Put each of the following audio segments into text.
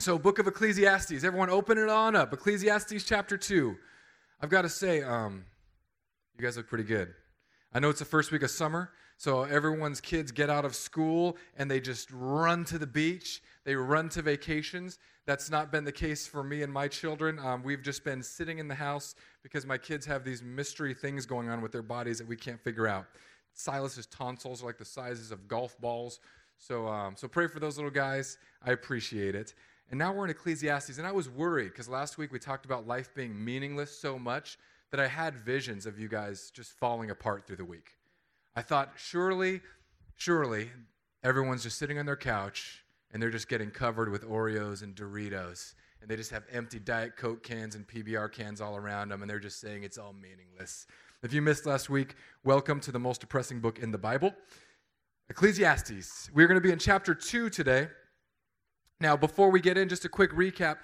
So, book of Ecclesiastes, everyone open it on up. Ecclesiastes chapter 2. I've got to say, um, you guys look pretty good. I know it's the first week of summer, so everyone's kids get out of school and they just run to the beach. They run to vacations. That's not been the case for me and my children. Um, we've just been sitting in the house because my kids have these mystery things going on with their bodies that we can't figure out. Silas's tonsils are like the sizes of golf balls. So, um, so pray for those little guys. I appreciate it. And now we're in Ecclesiastes, and I was worried because last week we talked about life being meaningless so much that I had visions of you guys just falling apart through the week. I thought, surely, surely, everyone's just sitting on their couch and they're just getting covered with Oreos and Doritos, and they just have empty Diet Coke cans and PBR cans all around them, and they're just saying it's all meaningless. If you missed last week, welcome to the most depressing book in the Bible, Ecclesiastes. We're going to be in chapter 2 today. Now, before we get in, just a quick recap.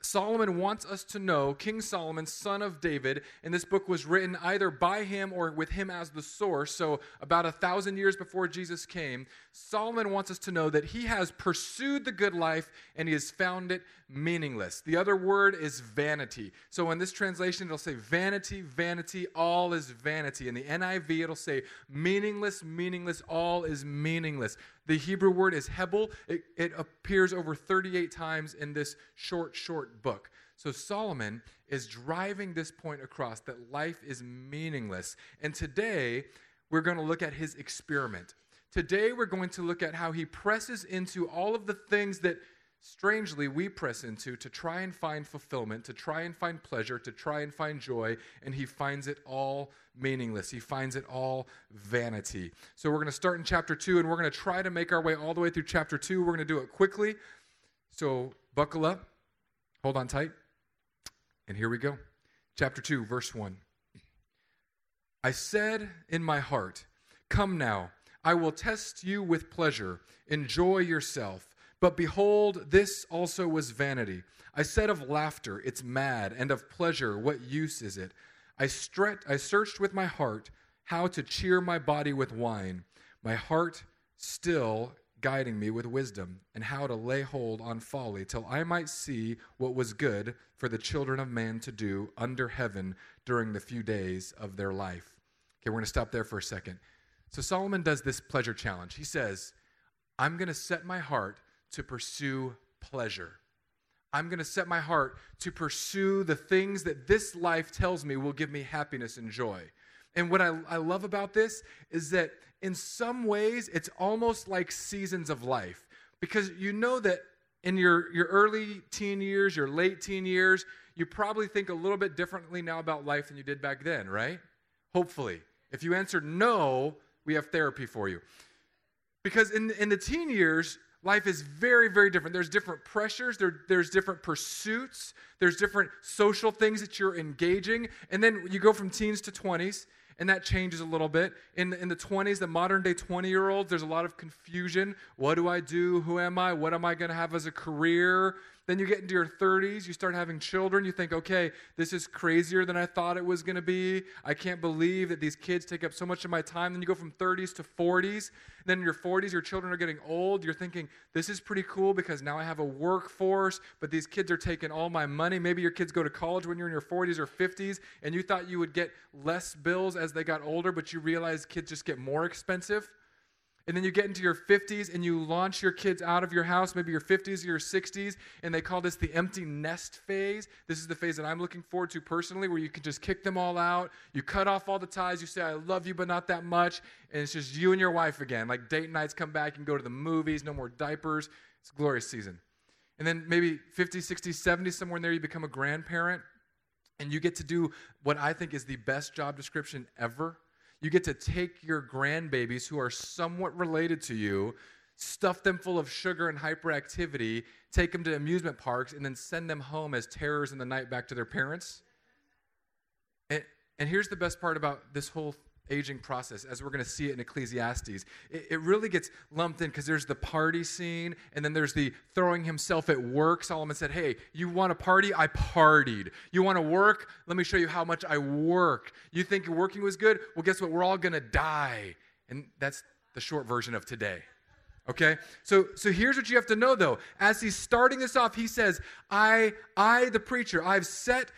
Solomon wants us to know, King Solomon, son of David, and this book was written either by him or with him as the source, so about a thousand years before Jesus came. Solomon wants us to know that he has pursued the good life and he has found it meaningless. The other word is vanity. So in this translation, it'll say vanity, vanity, all is vanity. In the NIV, it'll say meaningless, meaningless, all is meaningless. The Hebrew word is hebel. It, it appears over 38 times in this short, short book. So Solomon is driving this point across that life is meaningless. And today, we're going to look at his experiment. Today, we're going to look at how he presses into all of the things that strangely we press into to try and find fulfillment, to try and find pleasure, to try and find joy, and he finds it all meaningless. He finds it all vanity. So we're going to start in chapter 2 and we're going to try to make our way all the way through chapter 2. We're going to do it quickly. So buckle up, hold on tight, and here we go. Chapter 2, verse 1. I said in my heart, Come now, I will test you with pleasure. Enjoy yourself. But behold, this also was vanity. I said of laughter, it's mad, and of pleasure, what use is it? I, stret- I searched with my heart how to cheer my body with wine, my heart still guiding me with wisdom, and how to lay hold on folly, till I might see what was good for the children of man to do under heaven during the few days of their life. Okay, we're going to stop there for a second. So Solomon does this pleasure challenge. He says, I'm going to set my heart to pursue pleasure. I'm going to set my heart to pursue the things that this life tells me will give me happiness and joy. And what I, I love about this is that in some ways, it's almost like seasons of life. Because you know that in your, your early teen years, your late teen years, you probably think a little bit differently now about life than you did back then, right? Hopefully. If you answered no, we have therapy for you. Because in, in the teen years, life is very, very different. There's different pressures, there, there's different pursuits, there's different social things that you're engaging. And then you go from teens to 20s, and that changes a little bit. In, in the 20s, the modern day 20 year olds, there's a lot of confusion. What do I do? Who am I? What am I going to have as a career? Then you get into your 30s, you start having children, you think, okay, this is crazier than I thought it was going to be. I can't believe that these kids take up so much of my time. Then you go from 30s to 40s. Then in your 40s, your children are getting old. You're thinking, this is pretty cool because now I have a workforce, but these kids are taking all my money. Maybe your kids go to college when you're in your 40s or 50s, and you thought you would get less bills as they got older, but you realize kids just get more expensive. And then you get into your 50s and you launch your kids out of your house, maybe your 50s or your 60s, and they call this the empty nest phase. This is the phase that I'm looking forward to personally, where you can just kick them all out. You cut off all the ties. You say, I love you, but not that much. And it's just you and your wife again. Like date nights come back and go to the movies, no more diapers. It's a glorious season. And then maybe 50, 60, 70, somewhere in there, you become a grandparent and you get to do what I think is the best job description ever you get to take your grandbabies who are somewhat related to you, stuff them full of sugar and hyperactivity, take them to amusement parks, and then send them home as terrors in the night back to their parents. And, and here's the best part about this whole aging process, as we're going to see it in Ecclesiastes. It, it really gets lumped in because there's the party scene, and then there's the throwing himself at work. Solomon said, Hey, you want a party? I partied. You want to work? Let me show you how much I work. You think working was good? Well, guess what? We're all going to die. And that's the short version of today. Okay? So so here's what you have to know though. As he's starting this off, he says, "I I the preacher, I've set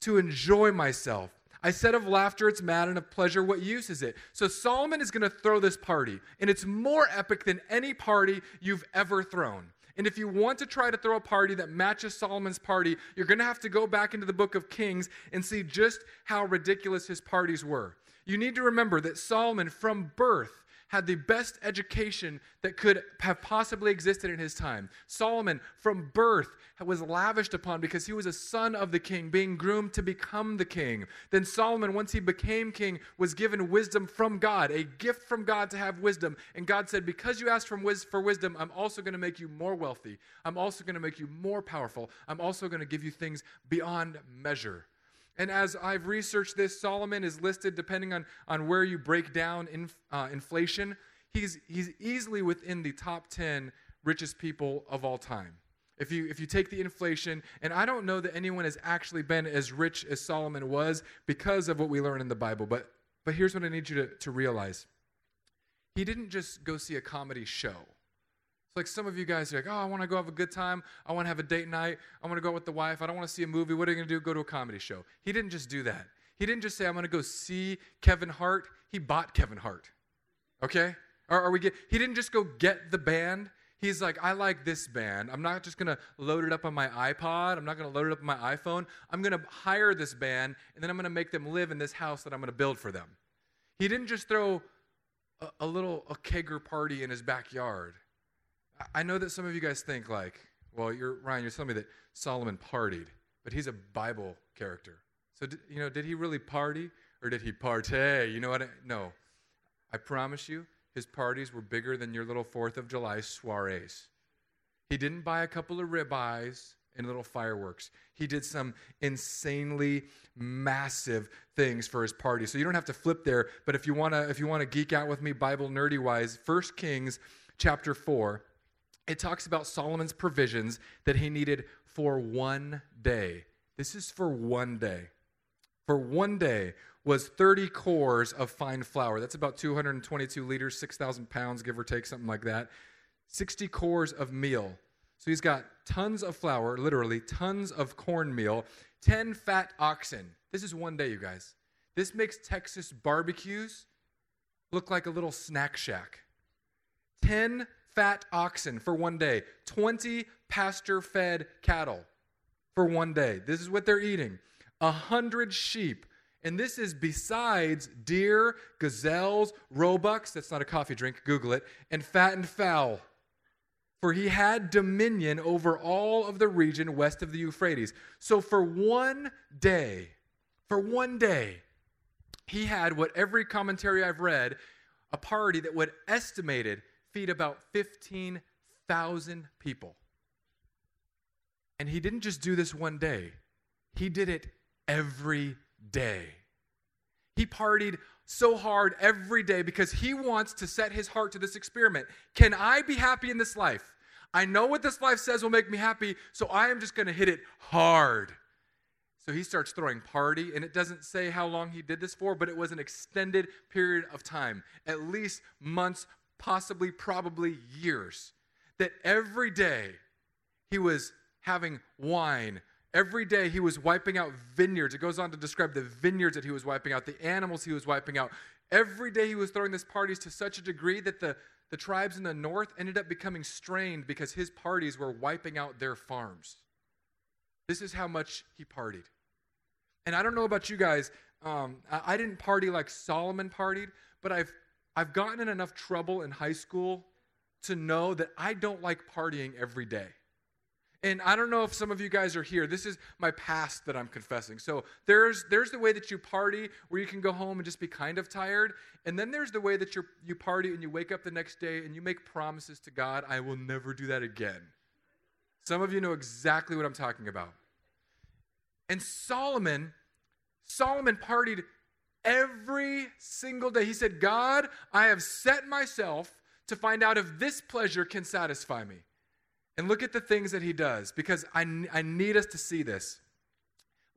to enjoy myself. I said of laughter it's mad and of pleasure what use is it?" So Solomon is going to throw this party, and it's more epic than any party you've ever thrown. And if you want to try to throw a party that matches Solomon's party, you're going to have to go back into the book of Kings and see just how ridiculous his parties were. You need to remember that Solomon, from birth, had the best education that could have possibly existed in his time. Solomon, from birth, was lavished upon because he was a son of the king, being groomed to become the king. Then Solomon, once he became king, was given wisdom from God, a gift from God to have wisdom. And God said, Because you asked for wisdom, I'm also going to make you more wealthy. I'm also going to make you more powerful. I'm also going to give you things beyond measure. And as I've researched this, Solomon is listed, depending on, on where you break down in, uh, inflation, he's, he's easily within the top 10 richest people of all time. If you, if you take the inflation, and I don't know that anyone has actually been as rich as Solomon was because of what we learn in the Bible, but, but here's what I need you to, to realize. He didn't just go see a comedy show like some of you guys are like, oh, I want to go have a good time. I want to have a date night. I want to go out with the wife. I don't want to see a movie. What are you going to do? Go to a comedy show. He didn't just do that. He didn't just say, I'm going to go see Kevin Hart. He bought Kevin Hart. Okay? Or are we get, he didn't just go get the band. He's like, I like this band. I'm not just going to load it up on my iPod. I'm not going to load it up on my iPhone. I'm going to hire this band, and then I'm going to make them live in this house that I'm going to build for them. He didn't just throw a, a little a kegger party in his backyard. I know that some of you guys think like, well, you're Ryan, you're telling me that Solomon partied, but he's a Bible character. So, did, you know, did he really party or did he partay? You know what? I, no. I promise you, his parties were bigger than your little 4th of July soirees. He didn't buy a couple of ribeyes and little fireworks. He did some insanely massive things for his party. So you don't have to flip there, but if you want to if you want to geek out with me Bible nerdy wise, 1 Kings chapter 4 it talks about Solomon's provisions that he needed for one day. This is for one day. For one day was 30 cors of fine flour. That's about 222 liters, 6,000 pounds, give or take, something like that. 60 cors of meal. So he's got tons of flour, literally tons of cornmeal, 10 fat oxen. This is one day, you guys. This makes Texas barbecues look like a little snack shack. 10 fat oxen for one day, 20 pasture fed cattle for one day. This is what they're eating. A hundred sheep. And this is besides deer, gazelles, roebucks, that's not a coffee drink, Google it, and fattened fowl. For he had dominion over all of the region west of the Euphrates. So for one day, for one day, he had what every commentary I've read, a party that would estimated feed about 15,000 people. And he didn't just do this one day, he did it every day. He partied so hard every day because he wants to set his heart to this experiment. Can I be happy in this life? I know what this life says will make me happy, so I am just going to hit it hard. So he starts throwing party, and it doesn't say how long he did this for, but it was an extended period of time, at least months, possibly, probably years, that every day he was having wine. Every day he was wiping out vineyards. It goes on to describe the vineyards that he was wiping out, the animals he was wiping out. Every day he was throwing these parties to such a degree that the, the tribes in the north ended up becoming strained because his parties were wiping out their farms. This is how much he partied. And I don't know about you guys, um, I, I didn't party like Solomon partied, but I've I've gotten in enough trouble in high school to know that I don't like partying every day. And I don't know if some of you guys are here. This is my past that I'm confessing. So there's there's the way that you party where you can go home and just be kind of tired, and then there's the way that you you party and you wake up the next day and you make promises to God, I will never do that again. Some of you know exactly what I'm talking about. And Solomon Solomon partied every single day. He said, God, I have set myself to find out if this pleasure can satisfy me. And look at the things that he does because I, I need us to see this.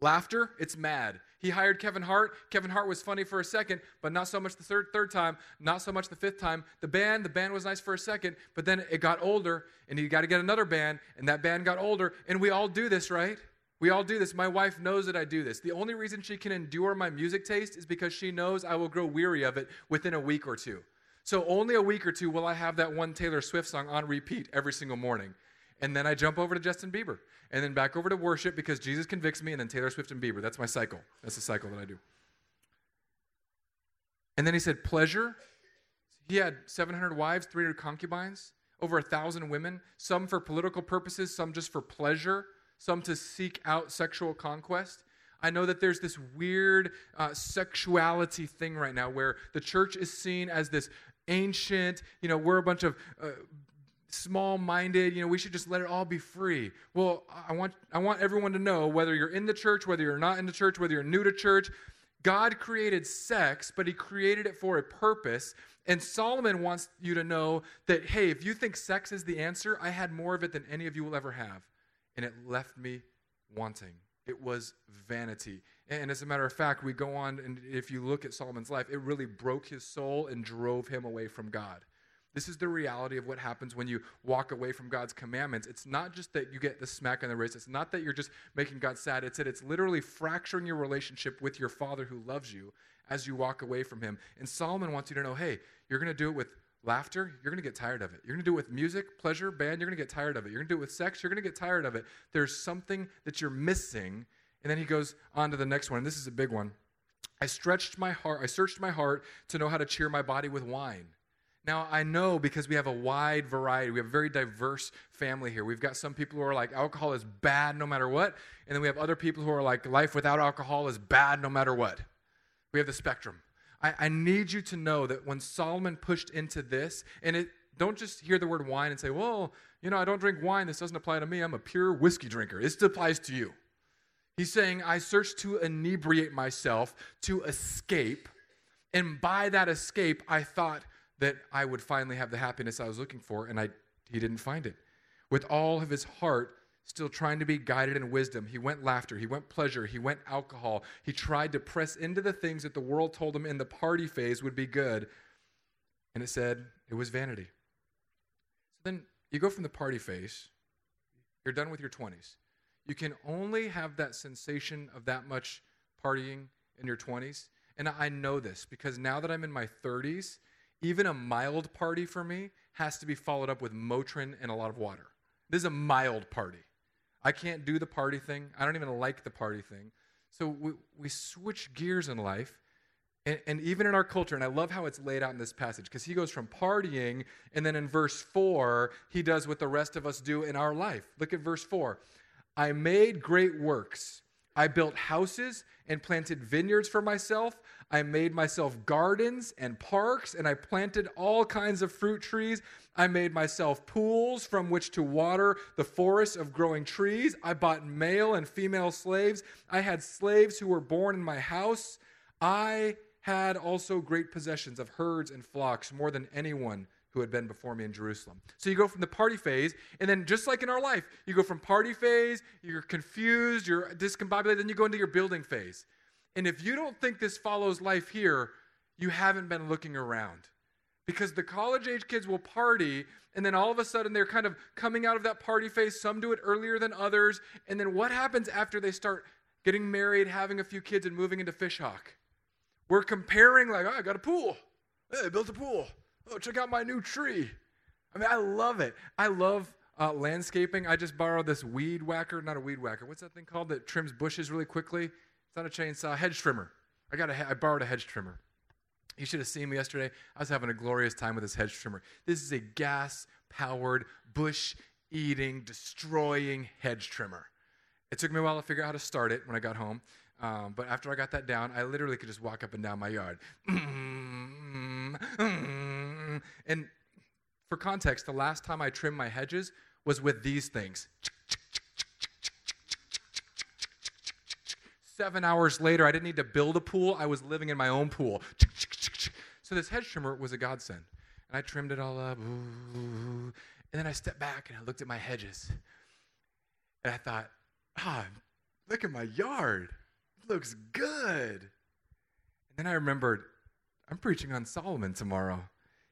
Laughter, it's mad. He hired Kevin Hart. Kevin Hart was funny for a second, but not so much the third third time, not so much the fifth time. The band, the band was nice for a second, but then it got older, and he got to get another band, and that band got older, and we all do this, right? We all do this. My wife knows that I do this. The only reason she can endure my music taste is because she knows I will grow weary of it within a week or two. So only a week or two will I have that one Taylor Swift song on repeat every single morning. And then I jump over to Justin Bieber. And then back over to worship because Jesus convicts me, and then Taylor Swift and Bieber. That's my cycle. That's the cycle that I do. And then he said, Pleasure. He had 700 wives, 300 concubines, over a thousand women, some for political purposes, some just for pleasure, some to seek out sexual conquest. I know that there's this weird uh, sexuality thing right now where the church is seen as this ancient, you know, we're a bunch of uh, small minded, you know, we should just let it all be free. Well, I want, I want everyone to know whether you're in the church, whether you're not in the church, whether you're new to church, God created sex, but He created it for a purpose. And Solomon wants you to know that, hey, if you think sex is the answer, I had more of it than any of you will ever have. And it left me wanting. It was vanity. And as a matter of fact, we go on, and if you look at Solomon's life, it really broke his soul and drove him away from God. This is the reality of what happens when you walk away from God's commandments. It's not just that you get the smack on the wrist. It's not that you're just making God sad. It's that it's literally fracturing your relationship with your Father who loves you as you walk away from Him. And Solomon wants you to know hey, you're going to do it with laughter. You're going to get tired of it. You're going to do it with music, pleasure, band. You're going to get tired of it. You're going to do it with sex. You're going to get tired of it. There's something that you're missing. And then he goes on to the next one. This is a big one. I stretched my heart, I searched my heart to know how to cheer my body with wine. Now, I know because we have a wide variety, we have a very diverse family here. We've got some people who are like, alcohol is bad no matter what. And then we have other people who are like, life without alcohol is bad no matter what. We have the spectrum. I, I need you to know that when Solomon pushed into this, and it, don't just hear the word wine and say, well, you know, I don't drink wine. This doesn't apply to me. I'm a pure whiskey drinker. This applies to you. He's saying, I searched to inebriate myself, to escape. And by that escape, I thought, that I would finally have the happiness I was looking for, and I, he didn't find it. With all of his heart, still trying to be guided in wisdom, he went laughter, he went pleasure, he went alcohol. He tried to press into the things that the world told him in the party phase would be good, and it said it was vanity. So then you go from the party phase, you're done with your 20s. You can only have that sensation of that much partying in your 20s. And I know this because now that I'm in my 30s, even a mild party for me has to be followed up with Motrin and a lot of water. This is a mild party. I can't do the party thing. I don't even like the party thing. So we, we switch gears in life. And, and even in our culture, and I love how it's laid out in this passage, because he goes from partying, and then in verse 4, he does what the rest of us do in our life. Look at verse 4. I made great works. I built houses and planted vineyards for myself. I made myself gardens and parks, and I planted all kinds of fruit trees. I made myself pools from which to water the forests of growing trees. I bought male and female slaves. I had slaves who were born in my house. I had also great possessions of herds and flocks, more than anyone who had been before me in Jerusalem. So you go from the party phase, and then just like in our life, you go from party phase, you're confused, you're discombobulated, then you go into your building phase. And if you don't think this follows life here, you haven't been looking around. Because the college age kids will party, and then all of a sudden they're kind of coming out of that party phase. Some do it earlier than others. And then what happens after they start getting married, having a few kids, and moving into Fishhawk? We're comparing, like, oh, I got a pool. Hey, I built a pool. Oh, check out my new tree. I mean, I love it. I love uh, landscaping. I just borrowed this weed whacker, not a weed whacker. What's that thing called that trims bushes really quickly? It's not a chainsaw, hedge trimmer. I got a, I borrowed a hedge trimmer. You should have seen me yesterday. I was having a glorious time with this hedge trimmer. This is a gas powered, bush eating, destroying hedge trimmer. It took me a while to figure out how to start it when I got home. Um, but after I got that down, I literally could just walk up and down my yard. And for context, the last time I trimmed my hedges was with these things. Seven hours later, I didn't need to build a pool. I was living in my own pool. So this hedge trimmer was a godsend. And I trimmed it all up. And then I stepped back and I looked at my hedges. And I thought, ah, look at my yard. It looks good. And then I remembered, I'm preaching on Solomon tomorrow.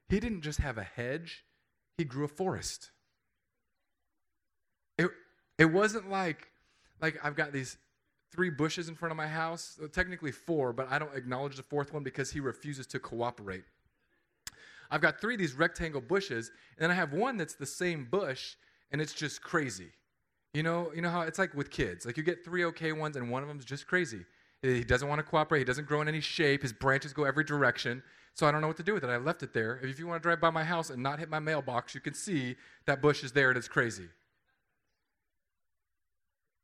He didn't just have a hedge, he grew a forest. It, it wasn't like, like I've got these three bushes in front of my house, well, technically four, but I don't acknowledge the fourth one because he refuses to cooperate. I've got three of these rectangle bushes, and then I have one that's the same bush, and it's just crazy. You know, you know how it's like with kids. Like you get three okay ones, and one of them's just crazy. He doesn't want to cooperate. He doesn't grow in any shape. His branches go every direction. So I don't know what to do with it. I left it there. If you want to drive by my house and not hit my mailbox, you can see that bush is there and it's crazy.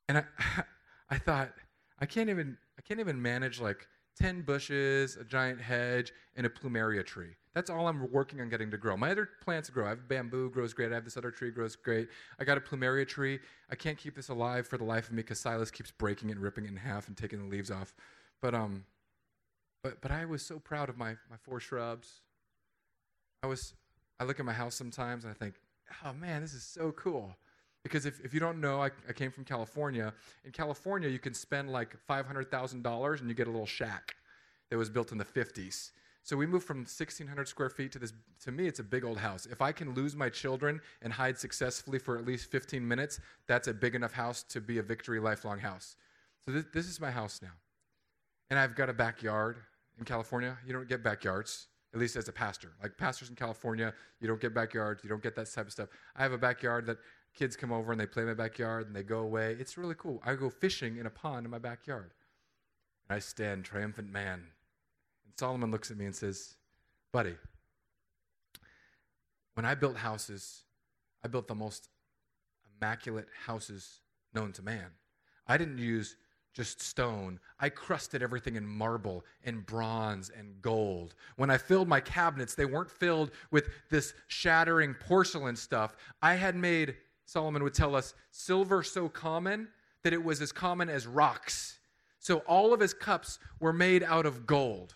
And I, I thought, I can't even, I can't even manage like 10 bushes, a giant hedge, and a plumeria tree. That's all I'm working on getting to grow. My other plants grow. I have bamboo, grows great. I have this other tree, grows great. I got a plumeria tree. I can't keep this alive for the life of me because Silas keeps breaking it and ripping it in half and taking the leaves off. But um, but but I was so proud of my my four shrubs. I was. I look at my house sometimes and I think, oh man, this is so cool. Because if, if you don't know, I, I came from California. In California, you can spend like $500,000 and you get a little shack that was built in the 50s. So we moved from 1,600 square feet to this, to me, it's a big old house. If I can lose my children and hide successfully for at least 15 minutes, that's a big enough house to be a victory lifelong house. So this, this is my house now. And I've got a backyard in California. You don't get backyards, at least as a pastor. Like pastors in California, you don't get backyards, you don't get that type of stuff. I have a backyard that kids come over and they play in my backyard and they go away. It's really cool. I go fishing in a pond in my backyard. And I stand triumphant man. And Solomon looks at me and says, Buddy, when I built houses, I built the most immaculate houses known to man. I didn't use just stone. I crusted everything in marble and bronze and gold. When I filled my cabinets, they weren't filled with this shattering porcelain stuff. I had made Solomon would tell us, silver so common that it was as common as rocks. So all of his cups were made out of gold.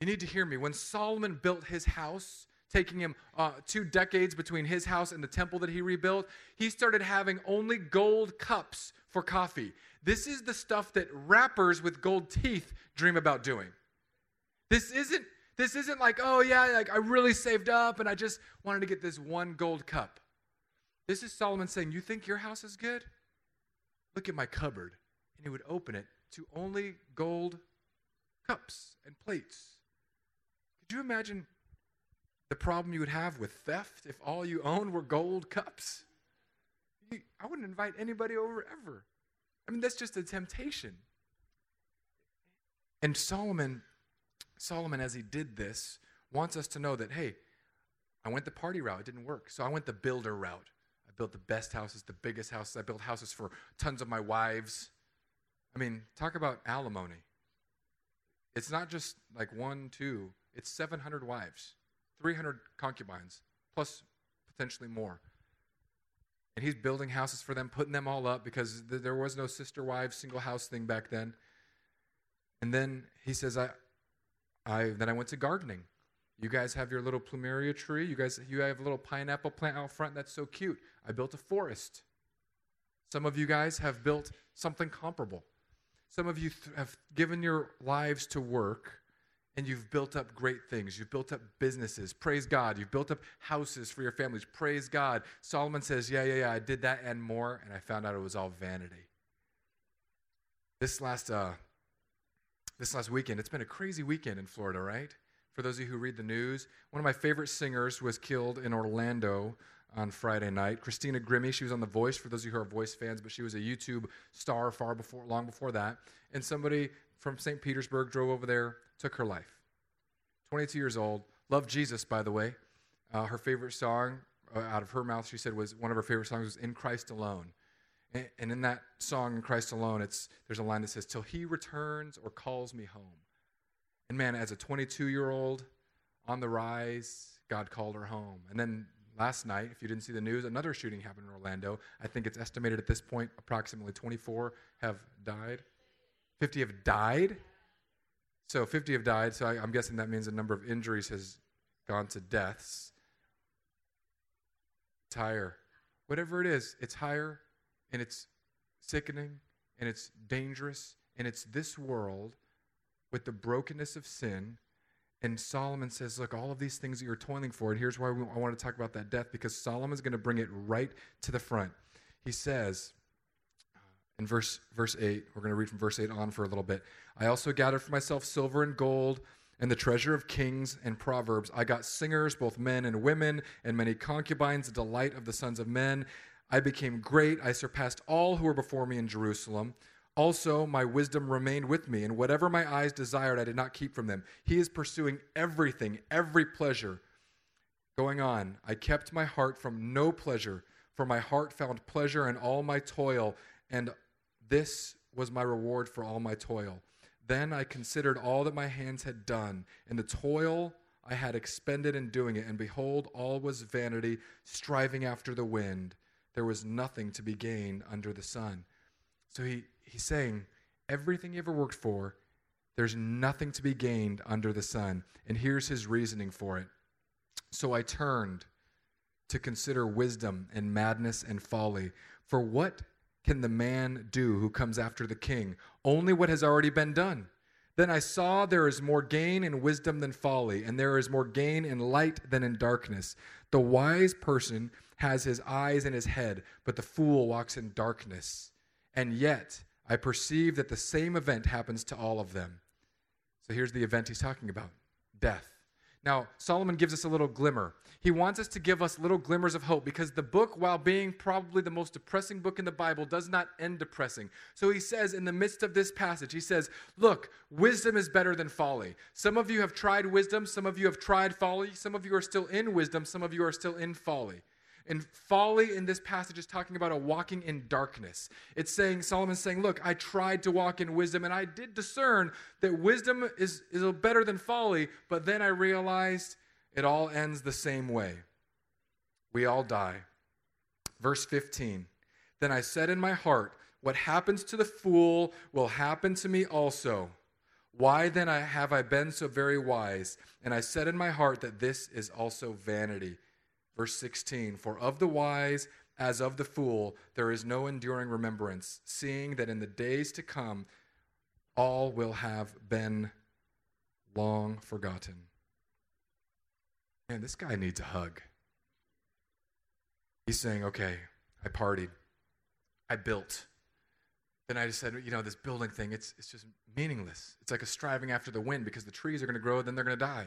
You need to hear me. When Solomon built his house, taking him uh, two decades between his house and the temple that he rebuilt, he started having only gold cups for coffee. This is the stuff that rappers with gold teeth dream about doing. This isn't this isn't like, oh yeah, like I really saved up and I just wanted to get this one gold cup. This is Solomon saying, You think your house is good? Look at my cupboard. And he would open it to only gold cups and plates. Could you imagine the problem you would have with theft if all you owned were gold cups? I wouldn't invite anybody over ever. I mean, that's just a temptation. And Solomon, Solomon, as he did this, wants us to know that, hey, I went the party route, it didn't work. So I went the builder route I built the best houses, the biggest houses. I built houses for tons of my wives. I mean, talk about alimony. It's not just like one, two, it's 700 wives, 300 concubines, plus potentially more. And he's building houses for them, putting them all up because th- there was no sister wives, single house thing back then. And then he says, I, I, then I went to gardening. You guys have your little plumeria tree. You guys, you have a little pineapple plant out front. That's so cute. I built a forest. Some of you guys have built something comparable. Some of you th- have given your lives to work and you've built up great things. You've built up businesses. Praise God. You've built up houses for your families. Praise God. Solomon says, Yeah, yeah, yeah, I did that and more, and I found out it was all vanity. This last, uh, this last weekend, it's been a crazy weekend in Florida, right? for those of you who read the news. One of my favorite singers was killed in Orlando on Friday night. Christina Grimmie, she was on The Voice, for those of you who are Voice fans, but she was a YouTube star far before, long before that. And somebody from St. Petersburg drove over there, took her life. 22 years old, loved Jesus, by the way. Uh, her favorite song, uh, out of her mouth, she said was one of her favorite songs was "In Christ Alone." And, and in that song, "In Christ Alone," it's there's a line that says, "Till He returns or calls me home." And man, as a 22 year old on the rise, God called her home. And then last night, if you didn't see the news, another shooting happened in Orlando. I think it's estimated at this point approximately 24 have died. 50 have died. So 50 have died. So I, am guessing that means the number of injuries has gone to deaths. It's higher. Whatever it is, it's higher and it's sickening and it's dangerous And it's this world with the brokenness of sin. And Solomon says, Look, all of these things that you're toiling for, and here's why we, I want to talk about that death, because Solomon's going to bring it right to the front. He says, in verse, verse 8, we're going to read from verse 8 on for a little bit. I also gathered for myself silver and gold and the treasure of kings and proverbs. I got singers, both men and women, and many concubines, the delight of the sons of men. I became great. I surpassed all who were before me in Jerusalem. Also, my wisdom remained with me, and whatever my eyes desired, I did not keep from them. He is pursuing everything, every pleasure. Going on, I kept my heart from no pleasure, for my heart found pleasure in all my toil, and this was my reward for all my toil. Then I considered all that my hands had done, and the toil I had expended in doing it, and behold, all was vanity, striving after the wind. There was nothing to be gained under the sun. So he, he's saying, everything you ever worked for, there's nothing to be gained under the sun. And here's his reasoning for it. So I turned to consider wisdom and madness and folly. For what can the man do who comes after the king? Only what has already been done. Then I saw there is more gain in wisdom than folly, and there is more gain in light than in darkness. The wise person has his eyes in his head, but the fool walks in darkness. And yet I perceive that the same event happens to all of them. So here's the event he's talking about death. Now, Solomon gives us a little glimmer. He wants us to give us little glimmers of hope because the book, while being probably the most depressing book in the Bible, does not end depressing. So he says, in the midst of this passage, he says, Look, wisdom is better than folly. Some of you have tried wisdom, some of you have tried folly, some of you are still in wisdom, some of you are still in folly. And folly in this passage is talking about a walking in darkness. It's saying, Solomon's saying, Look, I tried to walk in wisdom and I did discern that wisdom is, is better than folly, but then I realized it all ends the same way. We all die. Verse 15 Then I said in my heart, What happens to the fool will happen to me also. Why then have I been so very wise? And I said in my heart that this is also vanity. Verse 16 For of the wise as of the fool there is no enduring remembrance, seeing that in the days to come all will have been long forgotten. Man, this guy needs a hug. He's saying, Okay, I partied, I built. Then I just said, you know, this building thing, it's, it's just meaningless. It's like a striving after the wind because the trees are going to grow, then they're going to die.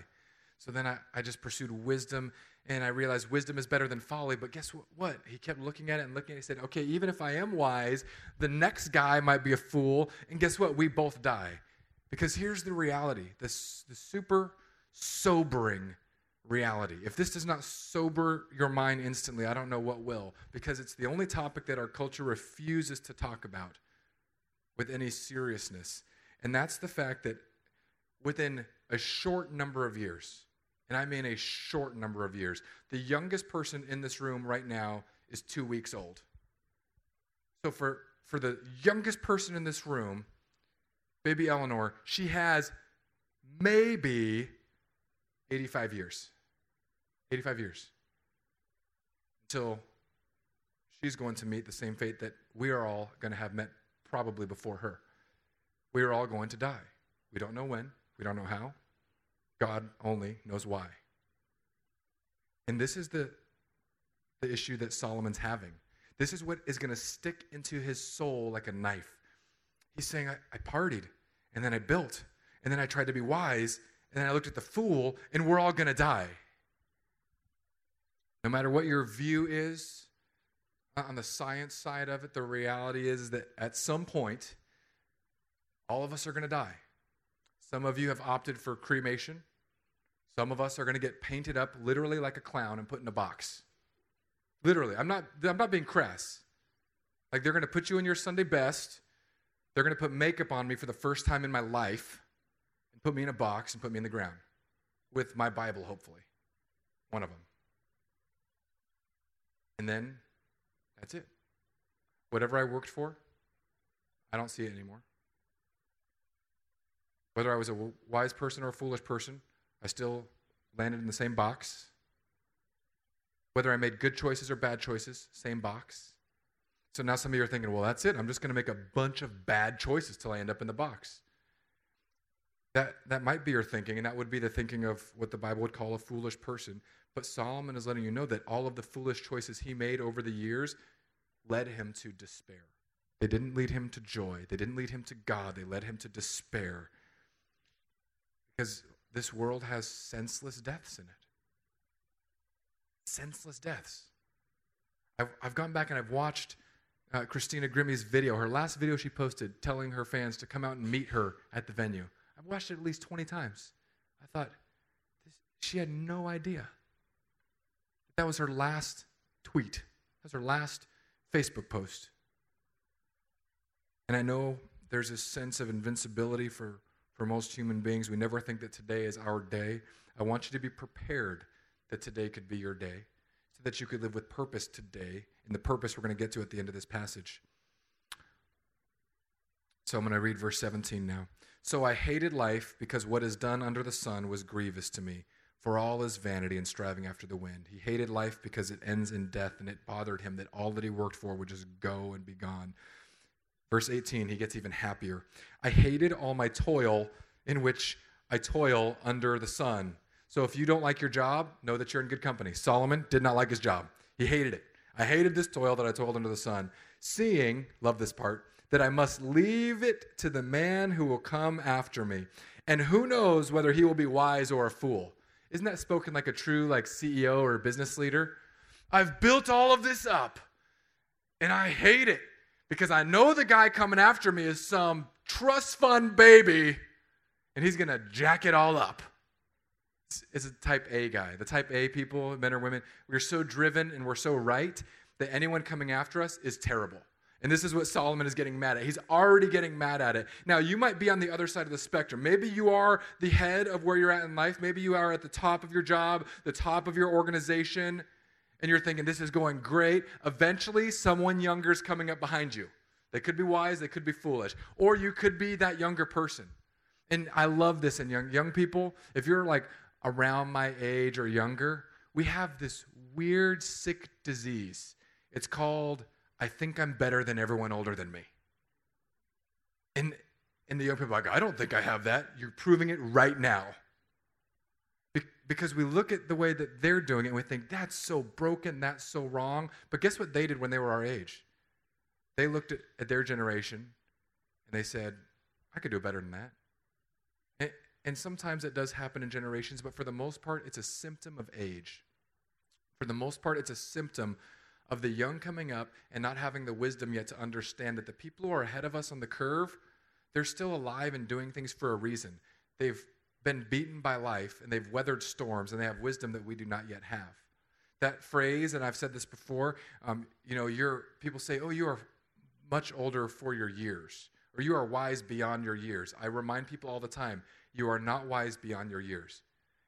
So then I, I just pursued wisdom and I realized wisdom is better than folly. But guess what? what? He kept looking at it and looking at it. He said, okay, even if I am wise, the next guy might be a fool. And guess what? We both die. Because here's the reality this, the super sobering reality. If this does not sober your mind instantly, I don't know what will. Because it's the only topic that our culture refuses to talk about with any seriousness. And that's the fact that within a short number of years, and I mean a short number of years. The youngest person in this room right now is two weeks old. So for, for the youngest person in this room, baby Eleanor, she has maybe 85 years. 85 years. Until she's going to meet the same fate that we are all going to have met probably before her. We are all going to die. We don't know when, we don't know how, God only knows why. And this is the, the issue that Solomon's having. This is what is going to stick into his soul like a knife. He's saying, I, I partied, and then I built, and then I tried to be wise, and then I looked at the fool, and we're all going to die. No matter what your view is uh, on the science side of it, the reality is that at some point, all of us are going to die. Some of you have opted for cremation. Some of us are going to get painted up literally like a clown and put in a box. Literally. I'm not, I'm not being crass. Like they're going to put you in your Sunday best. They're going to put makeup on me for the first time in my life and put me in a box and put me in the ground with my Bible, hopefully. One of them. And then that's it. Whatever I worked for, I don't see it anymore. Whether I was a wise person or a foolish person, I still landed in the same box. Whether I made good choices or bad choices, same box. So now some of you are thinking, well, that's it. I'm just going to make a bunch of bad choices till I end up in the box. That, that might be your thinking, and that would be the thinking of what the Bible would call a foolish person. But Solomon is letting you know that all of the foolish choices he made over the years led him to despair. They didn't lead him to joy, they didn't lead him to God, they led him to despair. Because this world has senseless deaths in it. Senseless deaths. I've, I've gone back and I've watched uh, Christina Grimmie's video, her last video she posted, telling her fans to come out and meet her at the venue. I've watched it at least 20 times. I thought, this, she had no idea. That was her last tweet. That was her last Facebook post. And I know there's a sense of invincibility for, for most human beings. We never think that today is our day. I want you to be prepared that today could be your day so that you could live with purpose today and the purpose we're going to get to at the end of this passage. So I'm going to read verse 17 now. So I hated life because what is done under the sun was grievous to me, for all is vanity and striving after the wind. He hated life because it ends in death, and it bothered him that all that he worked for would just go and be gone. Verse 18, he gets even happier. I hated all my toil in which I toil under the sun. So if you don't like your job, know that you're in good company. Solomon did not like his job, he hated it. I hated this toil that I toiled under the sun, seeing, love this part, that I must leave it to the man who will come after me. And who knows whether he will be wise or a fool? Isn't that spoken like a true like CEO or business leader? I've built all of this up and I hate it because I know the guy coming after me is some trust fund baby and he's going to jack it all up. It's, it's a type A guy. The type A people, men or women, we're so driven and we're so right that anyone coming after us is terrible. And this is what Solomon is getting mad at. He's already getting mad at it. Now, you might be on the other side of the spectrum. Maybe you are the head of where you're at in life. Maybe you are at the top of your job, the top of your organization, and you're thinking, this is going great. Eventually, someone younger is coming up behind you. They could be wise, they could be foolish. Or you could be that younger person. And I love this in young, young people. If you're like around my age or younger, we have this weird, sick disease. It's called I think I'm better than everyone older than me. And, and the young people are like, I don't think I have that. You're proving it right now. Be- because we look at the way that they're doing it and we think, that's so broken, that's so wrong. But guess what they did when they were our age? They looked at, at their generation and they said, I could do better than that. And, and sometimes it does happen in generations, but for the most part, it's a symptom of age. For the most part, it's a symptom of the young coming up and not having the wisdom yet to understand that the people who are ahead of us on the curve, they're still alive and doing things for a reason. They've been beaten by life and they've weathered storms and they have wisdom that we do not yet have. That phrase, and I've said this before, um, you know, you're, people say, oh, you are much older for your years, or you are wise beyond your years. I remind people all the time, you are not wise beyond your years.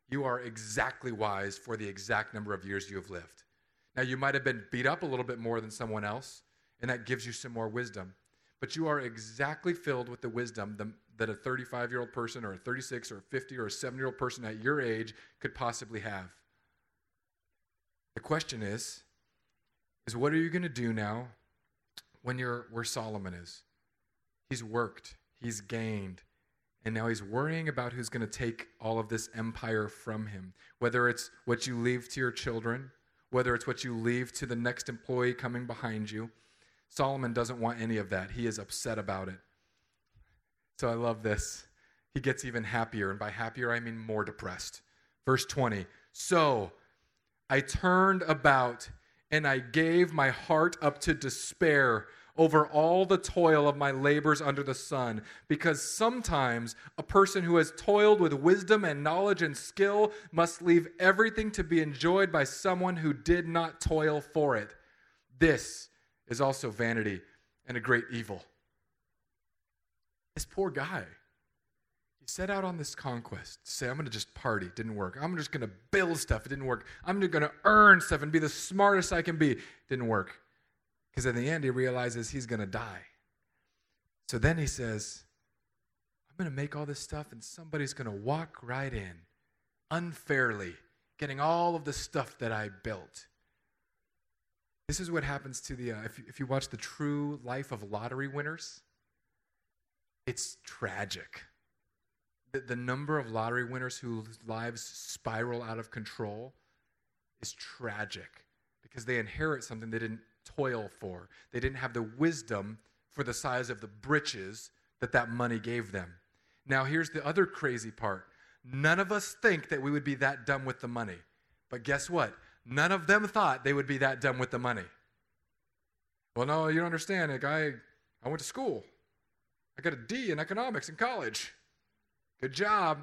You are exactly wise for the exact number of years you have lived. Now, you might have been beat up a little bit more than someone else, and that gives you some more wisdom. But you are exactly filled with the wisdom that a 35 year old person, or a 36, or a 50, or a 7 year old person at your age could possibly have. The question is, is what are you going to do now when you're where Solomon is? He's worked, he's gained, and now he's worrying about who's going to take all of this empire from him. Whether it's what you leave to your children, whether it's what you leave to the next employee coming behind you. Solomon doesn't want any of that. He is upset about it. So I love this. He gets even happier, and by happier, I mean more depressed. Verse 20 So I turned about and I gave my heart up to despair over all the toil of my labors under the sun, because sometimes a person who has toiled with wisdom and knowledge and skill must leave everything to be enjoyed by someone who did not toil for it. This is also vanity and a great evil. This poor guy. He set out on this conquest. Say, I'm going to just party. Didn't work. I'm just going to build stuff. It didn't work. I'm going to earn stuff and be the smartest I can be. Didn't work. Because in the end, he realizes he's going to die. So then he says, I'm going to make all this stuff, and somebody's going to walk right in unfairly, getting all of the stuff that I built. This is what happens to the, uh, if, you, if you watch the true life of lottery winners, it's tragic. The, the number of lottery winners whose lives spiral out of control is tragic because they inherit something they didn't toil for. They didn't have the wisdom for the size of the britches that that money gave them. Now, here's the other crazy part none of us think that we would be that dumb with the money. But guess what? None of them thought they would be that dumb with the money. Well, no, you don't understand. Like I, I went to school. I got a D in economics in college. Good job.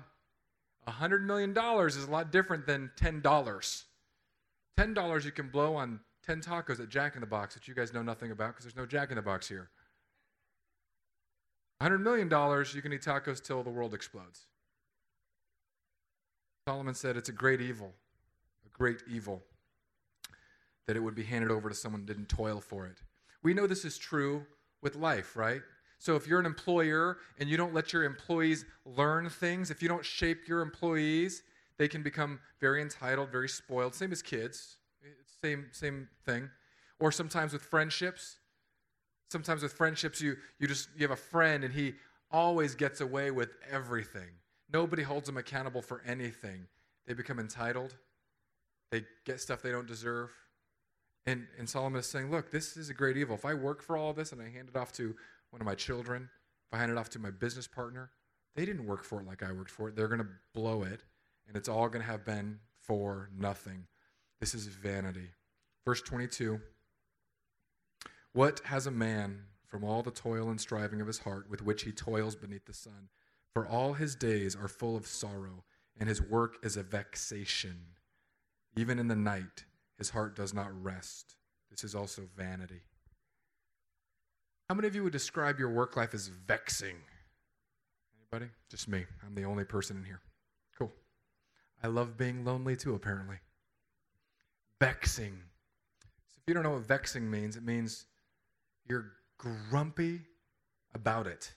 A $100 million is a lot different than $10. $10 you can blow on 10 tacos at Jack in the Box that you guys know nothing about because there's no Jack in the Box here. $100 million, you can eat tacos till the world explodes. Solomon said it's a great evil, a great evil, that it would be handed over to someone who didn't toil for it. We know this is true with life, right? So if you're an employer and you don't let your employees learn things, if you don't shape your employees, they can become very entitled, very spoiled. Same as kids. Same same thing. Or sometimes with friendships. Sometimes with friendships you you just you have a friend and he always gets away with everything. Nobody holds them accountable for anything. They become entitled. They get stuff they don't deserve. And, and Solomon is saying, look, this is a great evil. If I work for all of this and I hand it off to one of my children, if I hand it off to my business partner, they didn't work for it like I worked for it. They're going to blow it, and it's all going to have been for nothing. This is vanity. Verse 22 What has a man from all the toil and striving of his heart with which he toils beneath the sun? For all his days are full of sorrow, and his work is a vexation. Even in the night, his heart does not rest. This is also vanity. How many of you would describe your work life as vexing? Anybody? Just me. I'm the only person in here. Cool. I love being lonely too, apparently. Vexing. So if you don't know what vexing means, it means you're grumpy about it.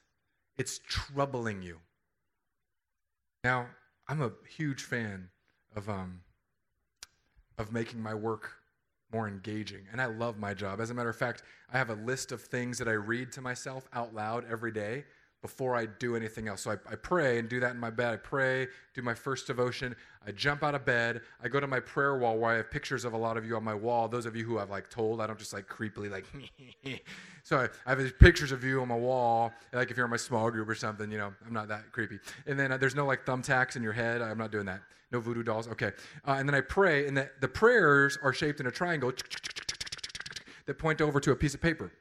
It's troubling you. Now, I'm a huge fan of um, of making my work more engaging. And I love my job. As a matter of fact, I have a list of things that I read to myself out loud every day before I do anything else. So I, I, pray and do that in my bed. I pray, do my first devotion. I jump out of bed. I go to my prayer wall where I have pictures of a lot of you on my wall. Those of you who I've like told, I don't just like creepily like. so I, I, have these pictures of you on my wall. Like if you're in my small group or something, you know, I'm not that creepy. And then uh, there's no like thumbtacks in your head. I'm not doing that. No voodoo dolls. Okay. Uh, and then I pray, and the, the prayers are shaped in a triangle that point over to a piece of paper.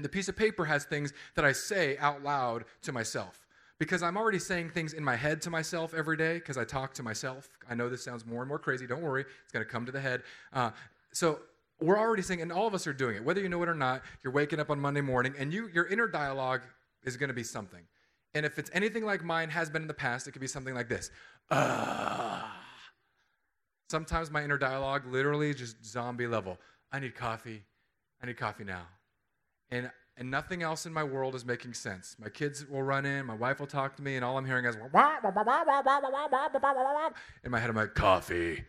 And the piece of paper has things that I say out loud to myself. Because I'm already saying things in my head to myself every day because I talk to myself. I know this sounds more and more crazy. Don't worry, it's going to come to the head. Uh, so we're already saying, and all of us are doing it, whether you know it or not. You're waking up on Monday morning, and you, your inner dialogue is going to be something. And if it's anything like mine has been in the past, it could be something like this. Sometimes my inner dialogue literally just zombie level. I need coffee. I need coffee now. And and nothing else in my world is making sense. My kids will run in, my wife will talk to me, and all I'm hearing is in my head. I'm like, coffee,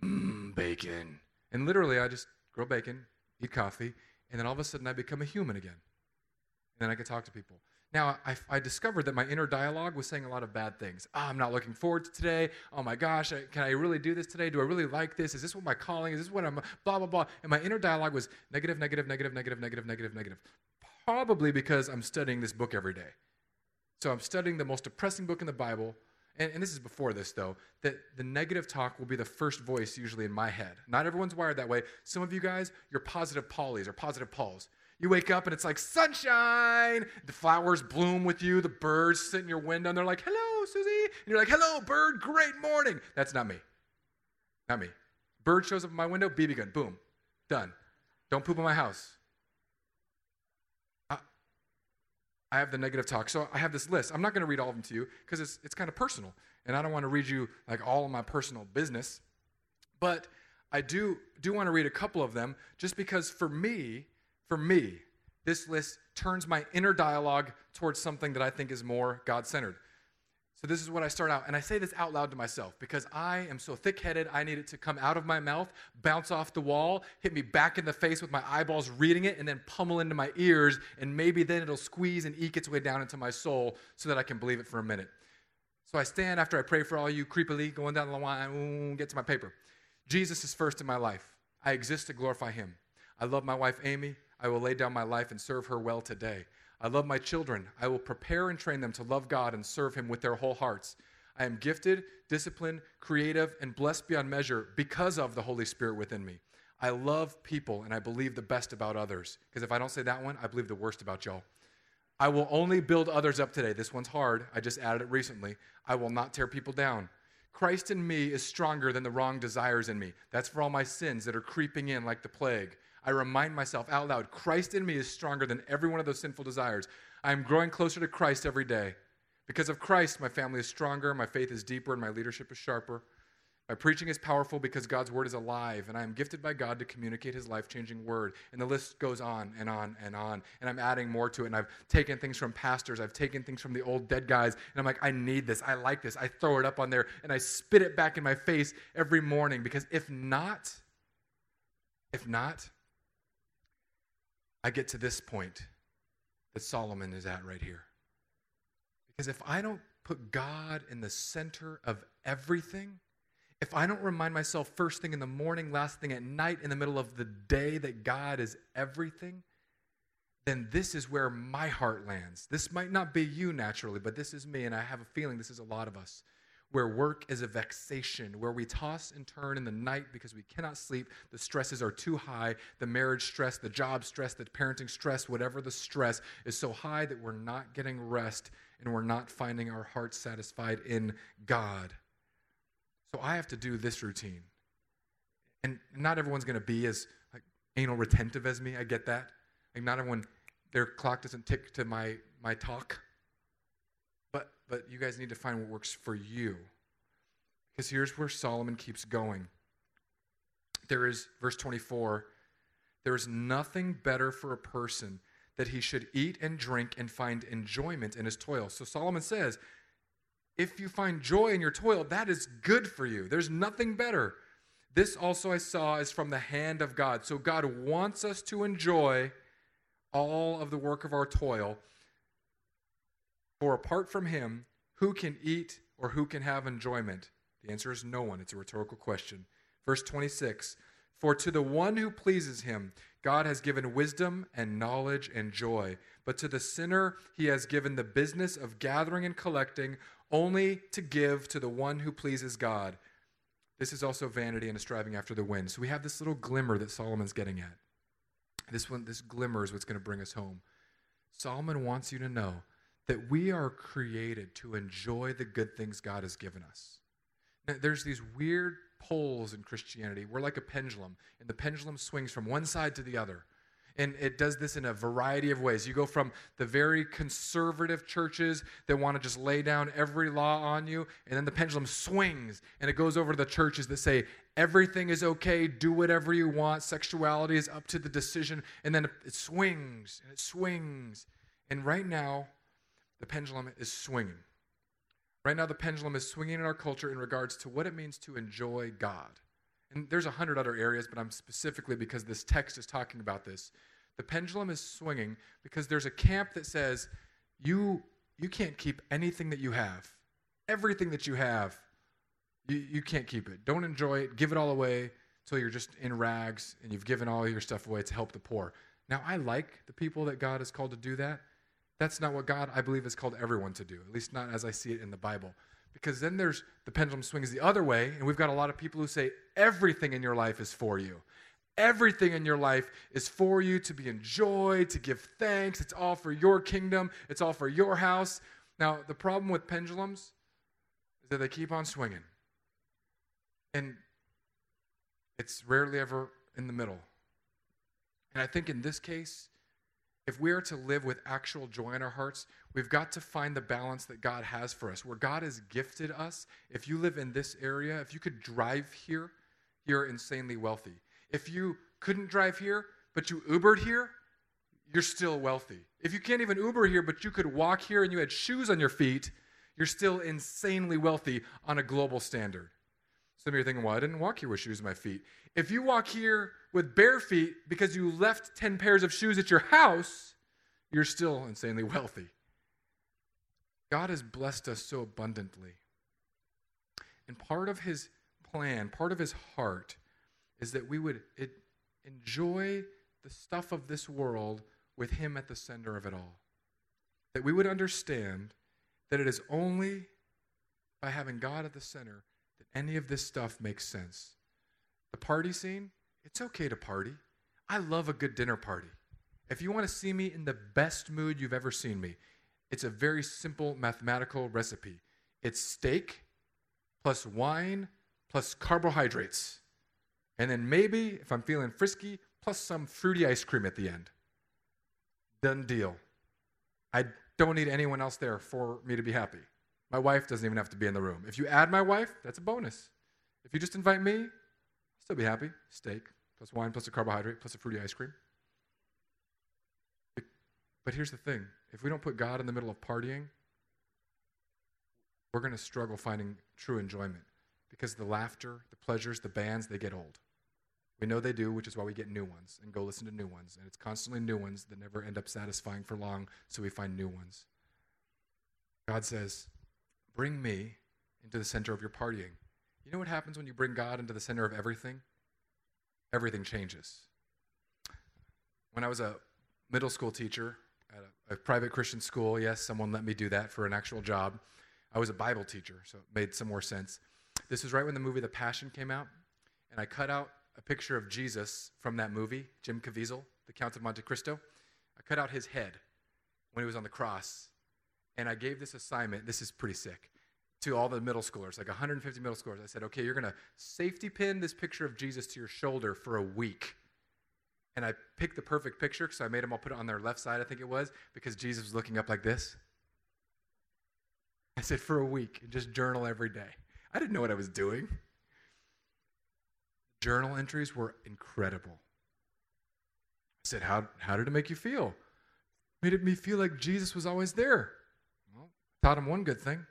mm, bacon, and literally I just grill bacon, eat coffee, and then all of a sudden I become a human again. And then I can talk to people. Now, I, I, discovered that my inner dialogue was saying a lot of bad things. Oh, I'm not looking forward to today. Oh my gosh, can I really do this today? Do I really like this? Is this what my calling is? This what I'm, blah, blah, blah. And my inner dialogue was negative, negative, negative, negative, negative, negative, negative. Probably because I'm studying this book every day. So I'm studying the most depressing book in the Bible. And, and this is before this, though, that the negative talk will be the first voice usually in my head. Not everyone's wired that way. Some of you guys, you're positive Paulies or positive Pauls. You wake up and it's like sunshine. The flowers bloom with you. The birds sit in your window and they're like, hello, Susie. And you're like, hello, bird, great morning. That's not me. Not me. Bird shows up in my window, BB gun, boom, done. Don't poop in my house. I, have the negative talk. So I have this list. I'm not going to read all of them to you because it's, it's kind of personal. And I don't want to read you like all of my personal business. But I do, do want to read a couple of them just because for me, for me, this list turns my inner dialogue towards something that I think is more God centered. So this is what I start out, and I say this out loud to myself because I am so thick-headed. I need it to come out of my mouth, bounce off the wall, hit me back in the face with my eyeballs reading it, and then pummel into my ears, and maybe then it'll squeeze and eke its way down into my soul so that I can believe it for a minute. So I stand after I pray for all you creepily going down the line, get to my paper. Jesus is first in my life. I exist to glorify Him. I love my wife Amy. I will lay down my life and serve her well today. I love my children. I will prepare and train them to love God and serve Him with their whole hearts. I am gifted, disciplined, creative, and blessed beyond measure because of the Holy Spirit within me. I love people and I believe the best about others. Because if I don't say that one, I believe the worst about y'all. I will only build others up today. This one's hard. I just added it recently. I will not tear people down. Christ in me is stronger than the wrong desires in me. That's for all my sins that are creeping in like the plague. I remind myself out loud Christ in me is stronger than every one of those sinful desires. I am growing closer to Christ every day. Because of Christ, my family is stronger, my faith is deeper, and my leadership is sharper. My preaching is powerful because God's word is alive, and I am gifted by God to communicate his life changing word. And the list goes on and on and on. And I'm adding more to it. And I've taken things from pastors, I've taken things from the old dead guys, and I'm like, I need this. I like this. I throw it up on there, and I spit it back in my face every morning because if not, if not, I get to this point that Solomon is at right here. Because if I don't put God in the center of everything, if I don't remind myself first thing in the morning, last thing at night, in the middle of the day that God is everything, then this is where my heart lands. This might not be you naturally, but this is me, and I have a feeling this is a lot of us where work is a vexation, where we toss and turn in the night because we cannot sleep, the stresses are too high, the marriage stress, the job stress, the parenting stress, whatever the stress is so high that we're not getting rest and we're not finding our hearts satisfied in God. So I have to do this routine. And not everyone's going to be as like anal retentive as me. I get that. Like not everyone their clock doesn't tick to my my talk but you guys need to find what works for you. Because here's where Solomon keeps going. There is, verse 24, there is nothing better for a person that he should eat and drink and find enjoyment in his toil. So Solomon says, if you find joy in your toil, that is good for you. There's nothing better. This also I saw is from the hand of God. So God wants us to enjoy all of the work of our toil. For apart from him, who can eat or who can have enjoyment? The answer is no one. It's a rhetorical question. Verse 26 For to the one who pleases him, God has given wisdom and knowledge and joy. But to the sinner, he has given the business of gathering and collecting only to give to the one who pleases God. This is also vanity and a striving after the wind. So we have this little glimmer that Solomon's getting at. This one, this glimmer is what's going to bring us home. Solomon wants you to know that we are created to enjoy the good things God has given us. Now, there's these weird poles in Christianity. We're like a pendulum, and the pendulum swings from one side to the other. And it does this in a variety of ways. You go from the very conservative churches that want to just lay down every law on you, and then the pendulum swings and it goes over to the churches that say everything is okay, do whatever you want, sexuality is up to the decision, and then it swings and it swings. And right now, the pendulum is swinging. Right now, the pendulum is swinging in our culture in regards to what it means to enjoy God. And there's a hundred other areas, but I'm specifically because this text is talking about this. The pendulum is swinging because there's a camp that says you you can't keep anything that you have. Everything that you have, you, you can't keep it. Don't enjoy it. Give it all away until you're just in rags and you've given all your stuff away to help the poor. Now, I like the people that God has called to do that. That's not what God, I believe, has called everyone to do, at least not as I see it in the Bible. Because then there's the pendulum swings the other way, and we've got a lot of people who say everything in your life is for you. Everything in your life is for you to be enjoyed, to give thanks. It's all for your kingdom, it's all for your house. Now, the problem with pendulums is that they keep on swinging. And it's rarely ever in the middle. And I think in this case, if we are to live with actual joy in our hearts, we've got to find the balance that God has for us. Where God has gifted us, if you live in this area, if you could drive here, you're insanely wealthy. If you couldn't drive here, but you Ubered here, you're still wealthy. If you can't even Uber here, but you could walk here and you had shoes on your feet, You're still insanely wealthy on a global standard. Some of you are thinking, well, I didn't walk here with shoes on my feet. If you walk here with bare feet because you left 10 pairs of shoes at your house, you're still insanely wealthy. God has blessed us so abundantly. And part of his plan, part of his heart, is that we would it, enjoy the stuff of this world with him at the center of it all. That we would understand that it is only by having God at the center that any of this stuff makes sense. The party scene, it's okay to party. I love a good dinner party. If you want to see me in the best mood you've ever seen me, it's a very simple mathematical recipe. It's steak plus wine plus carbohydrates. And then maybe, if I'm feeling frisky, plus some fruity ice cream at the end. Done deal. I don't need anyone else there for me to be happy. My wife doesn't even have to be in the room. If you add my wife, that's a bonus. If you just invite me, still be happy. Steak, plus wine, plus a carbohydrate, plus a fruity ice cream. But here's the thing if we don't put God in the middle of partying, we're going to struggle finding true enjoyment because the laughter, the pleasures, the bands, they get old. We know they do, which is why we get new ones and go listen to new ones. And it's constantly new ones that never end up satisfying for long, so we find new ones. God says, Bring me into the center of your partying. You know what happens when you bring God into the center of everything? Everything changes. When I was a middle school teacher, at a, a, private Christian school. Yes, someone let me do that for an actual job. I was a Bible teacher, so it made some more sense. This was right when the movie The Passion came out, and I cut out a picture of Jesus from that movie, Jim Caviezel, The Count of Monte Cristo. I cut out his head when he was on the cross, and I gave this assignment. This is pretty sick to all the middle schoolers, like 150 middle schoolers. I said, okay, you're going to safety pin this picture of Jesus to your shoulder for a week and I picked the perfect picture, so I made them all put it on their left side, I think it was, because Jesus was looking up like this. I said, for a week, and just journal every day. I didn't know what I was doing. Journal entries were incredible. I said, How, how did it make you feel? Made it me feel like Jesus was always there. Well, taught him one good thing.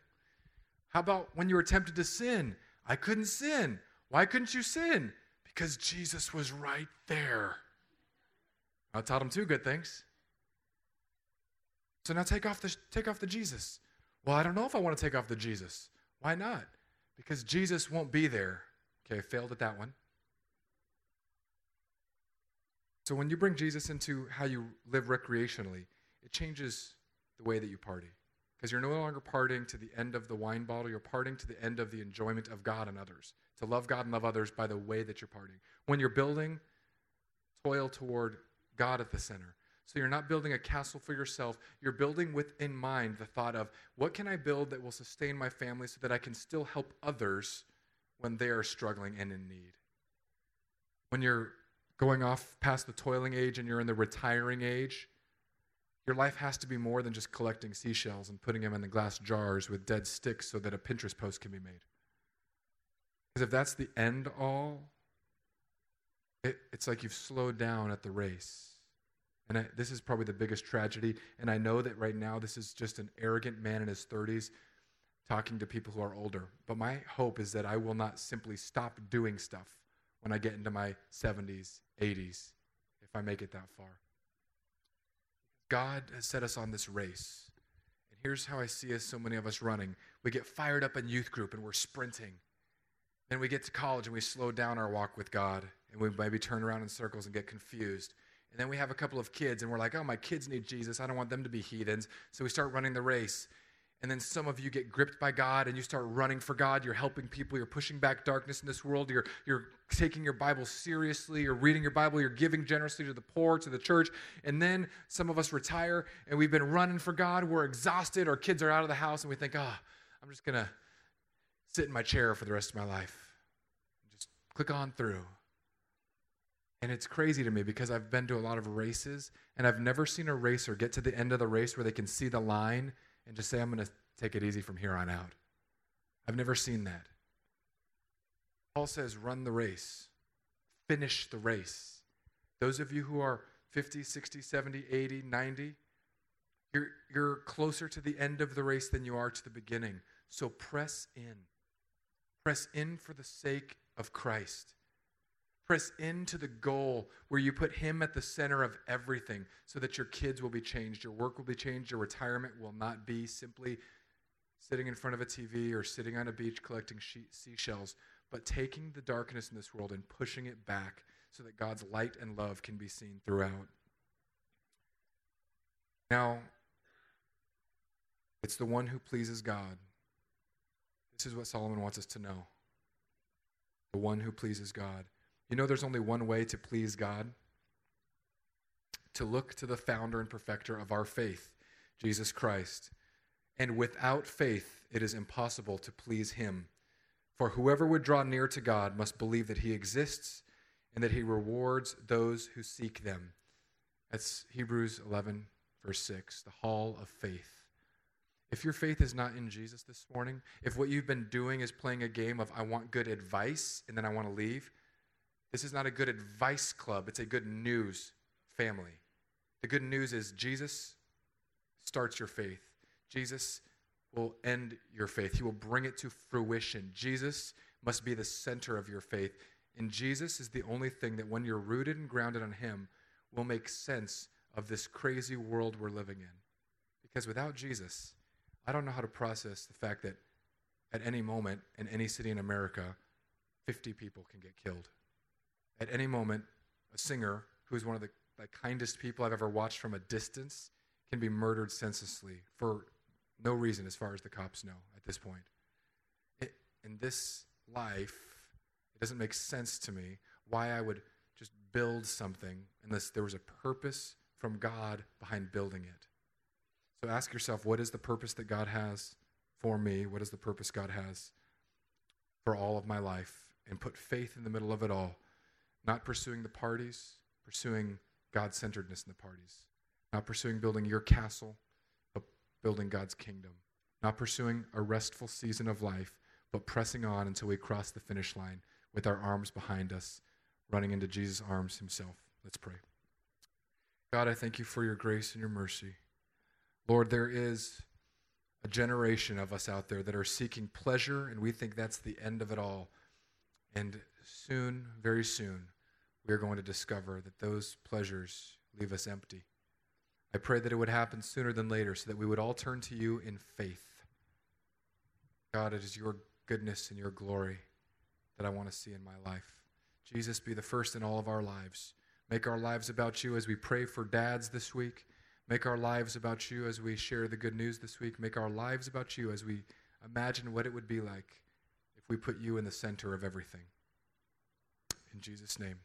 How about when you were tempted to sin? I couldn't sin. Why couldn't you sin? Because Jesus was right there. I taught him two good things. So now take off the take off the Jesus. Well, I don't know if I want to take off the Jesus. Why not? Because Jesus won't be there. Okay, failed at that one. So when you bring Jesus into how you live recreationally, it changes the way that you party. Because you're no longer partying to the end of the wine bottle, you're partying to the end of the enjoyment of God and others. To love God and love others by the way that you're partying. When you're building, toil toward God at the center. So you're not building a castle for yourself. You're building within mind the thought of what can I build that will sustain my family so that I can still help others when they are struggling and in need. When you're going off past the toiling age and you're in the retiring age, your life has to be more than just collecting seashells and putting them in the glass jars with dead sticks so that a Pinterest post can be made. Because if that's the end all, it, it's like you've slowed down at the race. And I, this is probably the biggest tragedy. And I know that right now this is just an arrogant man in his 30s talking to people who are older. But my hope is that I will not simply stop doing stuff when I get into my 70s, 80s, if I make it that far. God has set us on this race. And here's how I see us, so many of us running. We get fired up in youth group and we're sprinting. Then we get to college and we slow down our walk with God and we maybe turn around in circles and get confused. And then we have a couple of kids, and we're like, oh, my kids need Jesus. I don't want them to be heathens. So we start running the race. And then some of you get gripped by God and you start running for God. You're helping people. You're pushing back darkness in this world. You're, you're taking your Bible seriously. You're reading your Bible. You're giving generously to the poor, to the church. And then some of us retire and we've been running for God. We're exhausted. Our kids are out of the house and we think, ah, oh, I'm just going to sit in my chair for the rest of my life. Just click on through. And it's crazy to me because I've been to a lot of races and I've never seen a racer get to the end of the race where they can see the line and just say, I'm going to take it easy from here on out. I've never seen that. Paul says, run the race, finish the race. Those of you who are 50, 60, 70, 80, 90, You're, you're closer to the end of the race than you are to the beginning. So press in. Press in for the sake of Christ. Press into the goal where you put Him at the center of everything so that your kids will be changed, your work will be changed, your retirement will not be simply sitting in front of a TV or sitting on a beach collecting seashells, but taking the darkness in this world and pushing it back so that God's light and love can be seen throughout. Now, it's the one who pleases God. This is what Solomon wants us to know the one who pleases God. You know, there's only one way to please God to look to the founder and perfecter of our faith, Jesus Christ. And without faith, it is impossible to please him. For whoever would draw near to God must believe that he exists and that he rewards those who seek them. That's Hebrews 11, verse 6, the hall of faith. If your faith is not in Jesus this morning, if what you've been doing is playing a game of I want good advice and then I want to leave, this is not a good advice club. It's a good news family. The good news is Jesus starts your faith. Jesus will end your faith. He will bring it to fruition. Jesus must be the center of your faith. And Jesus is the only thing that, when you're rooted and grounded on Him, will make sense of this crazy world we're living in. Because without Jesus, I don't know how to process the fact that at any moment in any city in America, 50 people can get killed. At any moment, a singer who is one of the, the kindest people I've ever watched from a distance can be murdered senselessly for no reason, as far as the cops know at this point. It, in this life, it doesn't make sense to me why I would just build something unless there was a purpose from God behind building it. So ask yourself what is the purpose that God has for me? What is the purpose God has for all of my life? And put faith in the middle of it all. Not pursuing the parties, pursuing God centeredness in the parties. Not pursuing building your castle, but building God's kingdom. Not pursuing a restful season of life, but pressing on until we cross the finish line with our arms behind us, running into Jesus' arms himself. Let's pray. God, I thank you for your grace and your mercy. Lord, there is a generation of us out there that are seeking pleasure, and we think that's the end of it all. And soon, very soon, we are going to discover that those pleasures leave us empty. I pray that it would happen sooner than later so that we would all turn to you in faith. God, it is your goodness and your glory that I want to see in my life. Jesus, be the first in all of our lives. Make our lives about you as we pray for dads this week. Make our lives about you as we share the good news this week. Make our lives about you as we imagine what it would be like if we put you in the center of everything. In Jesus' name.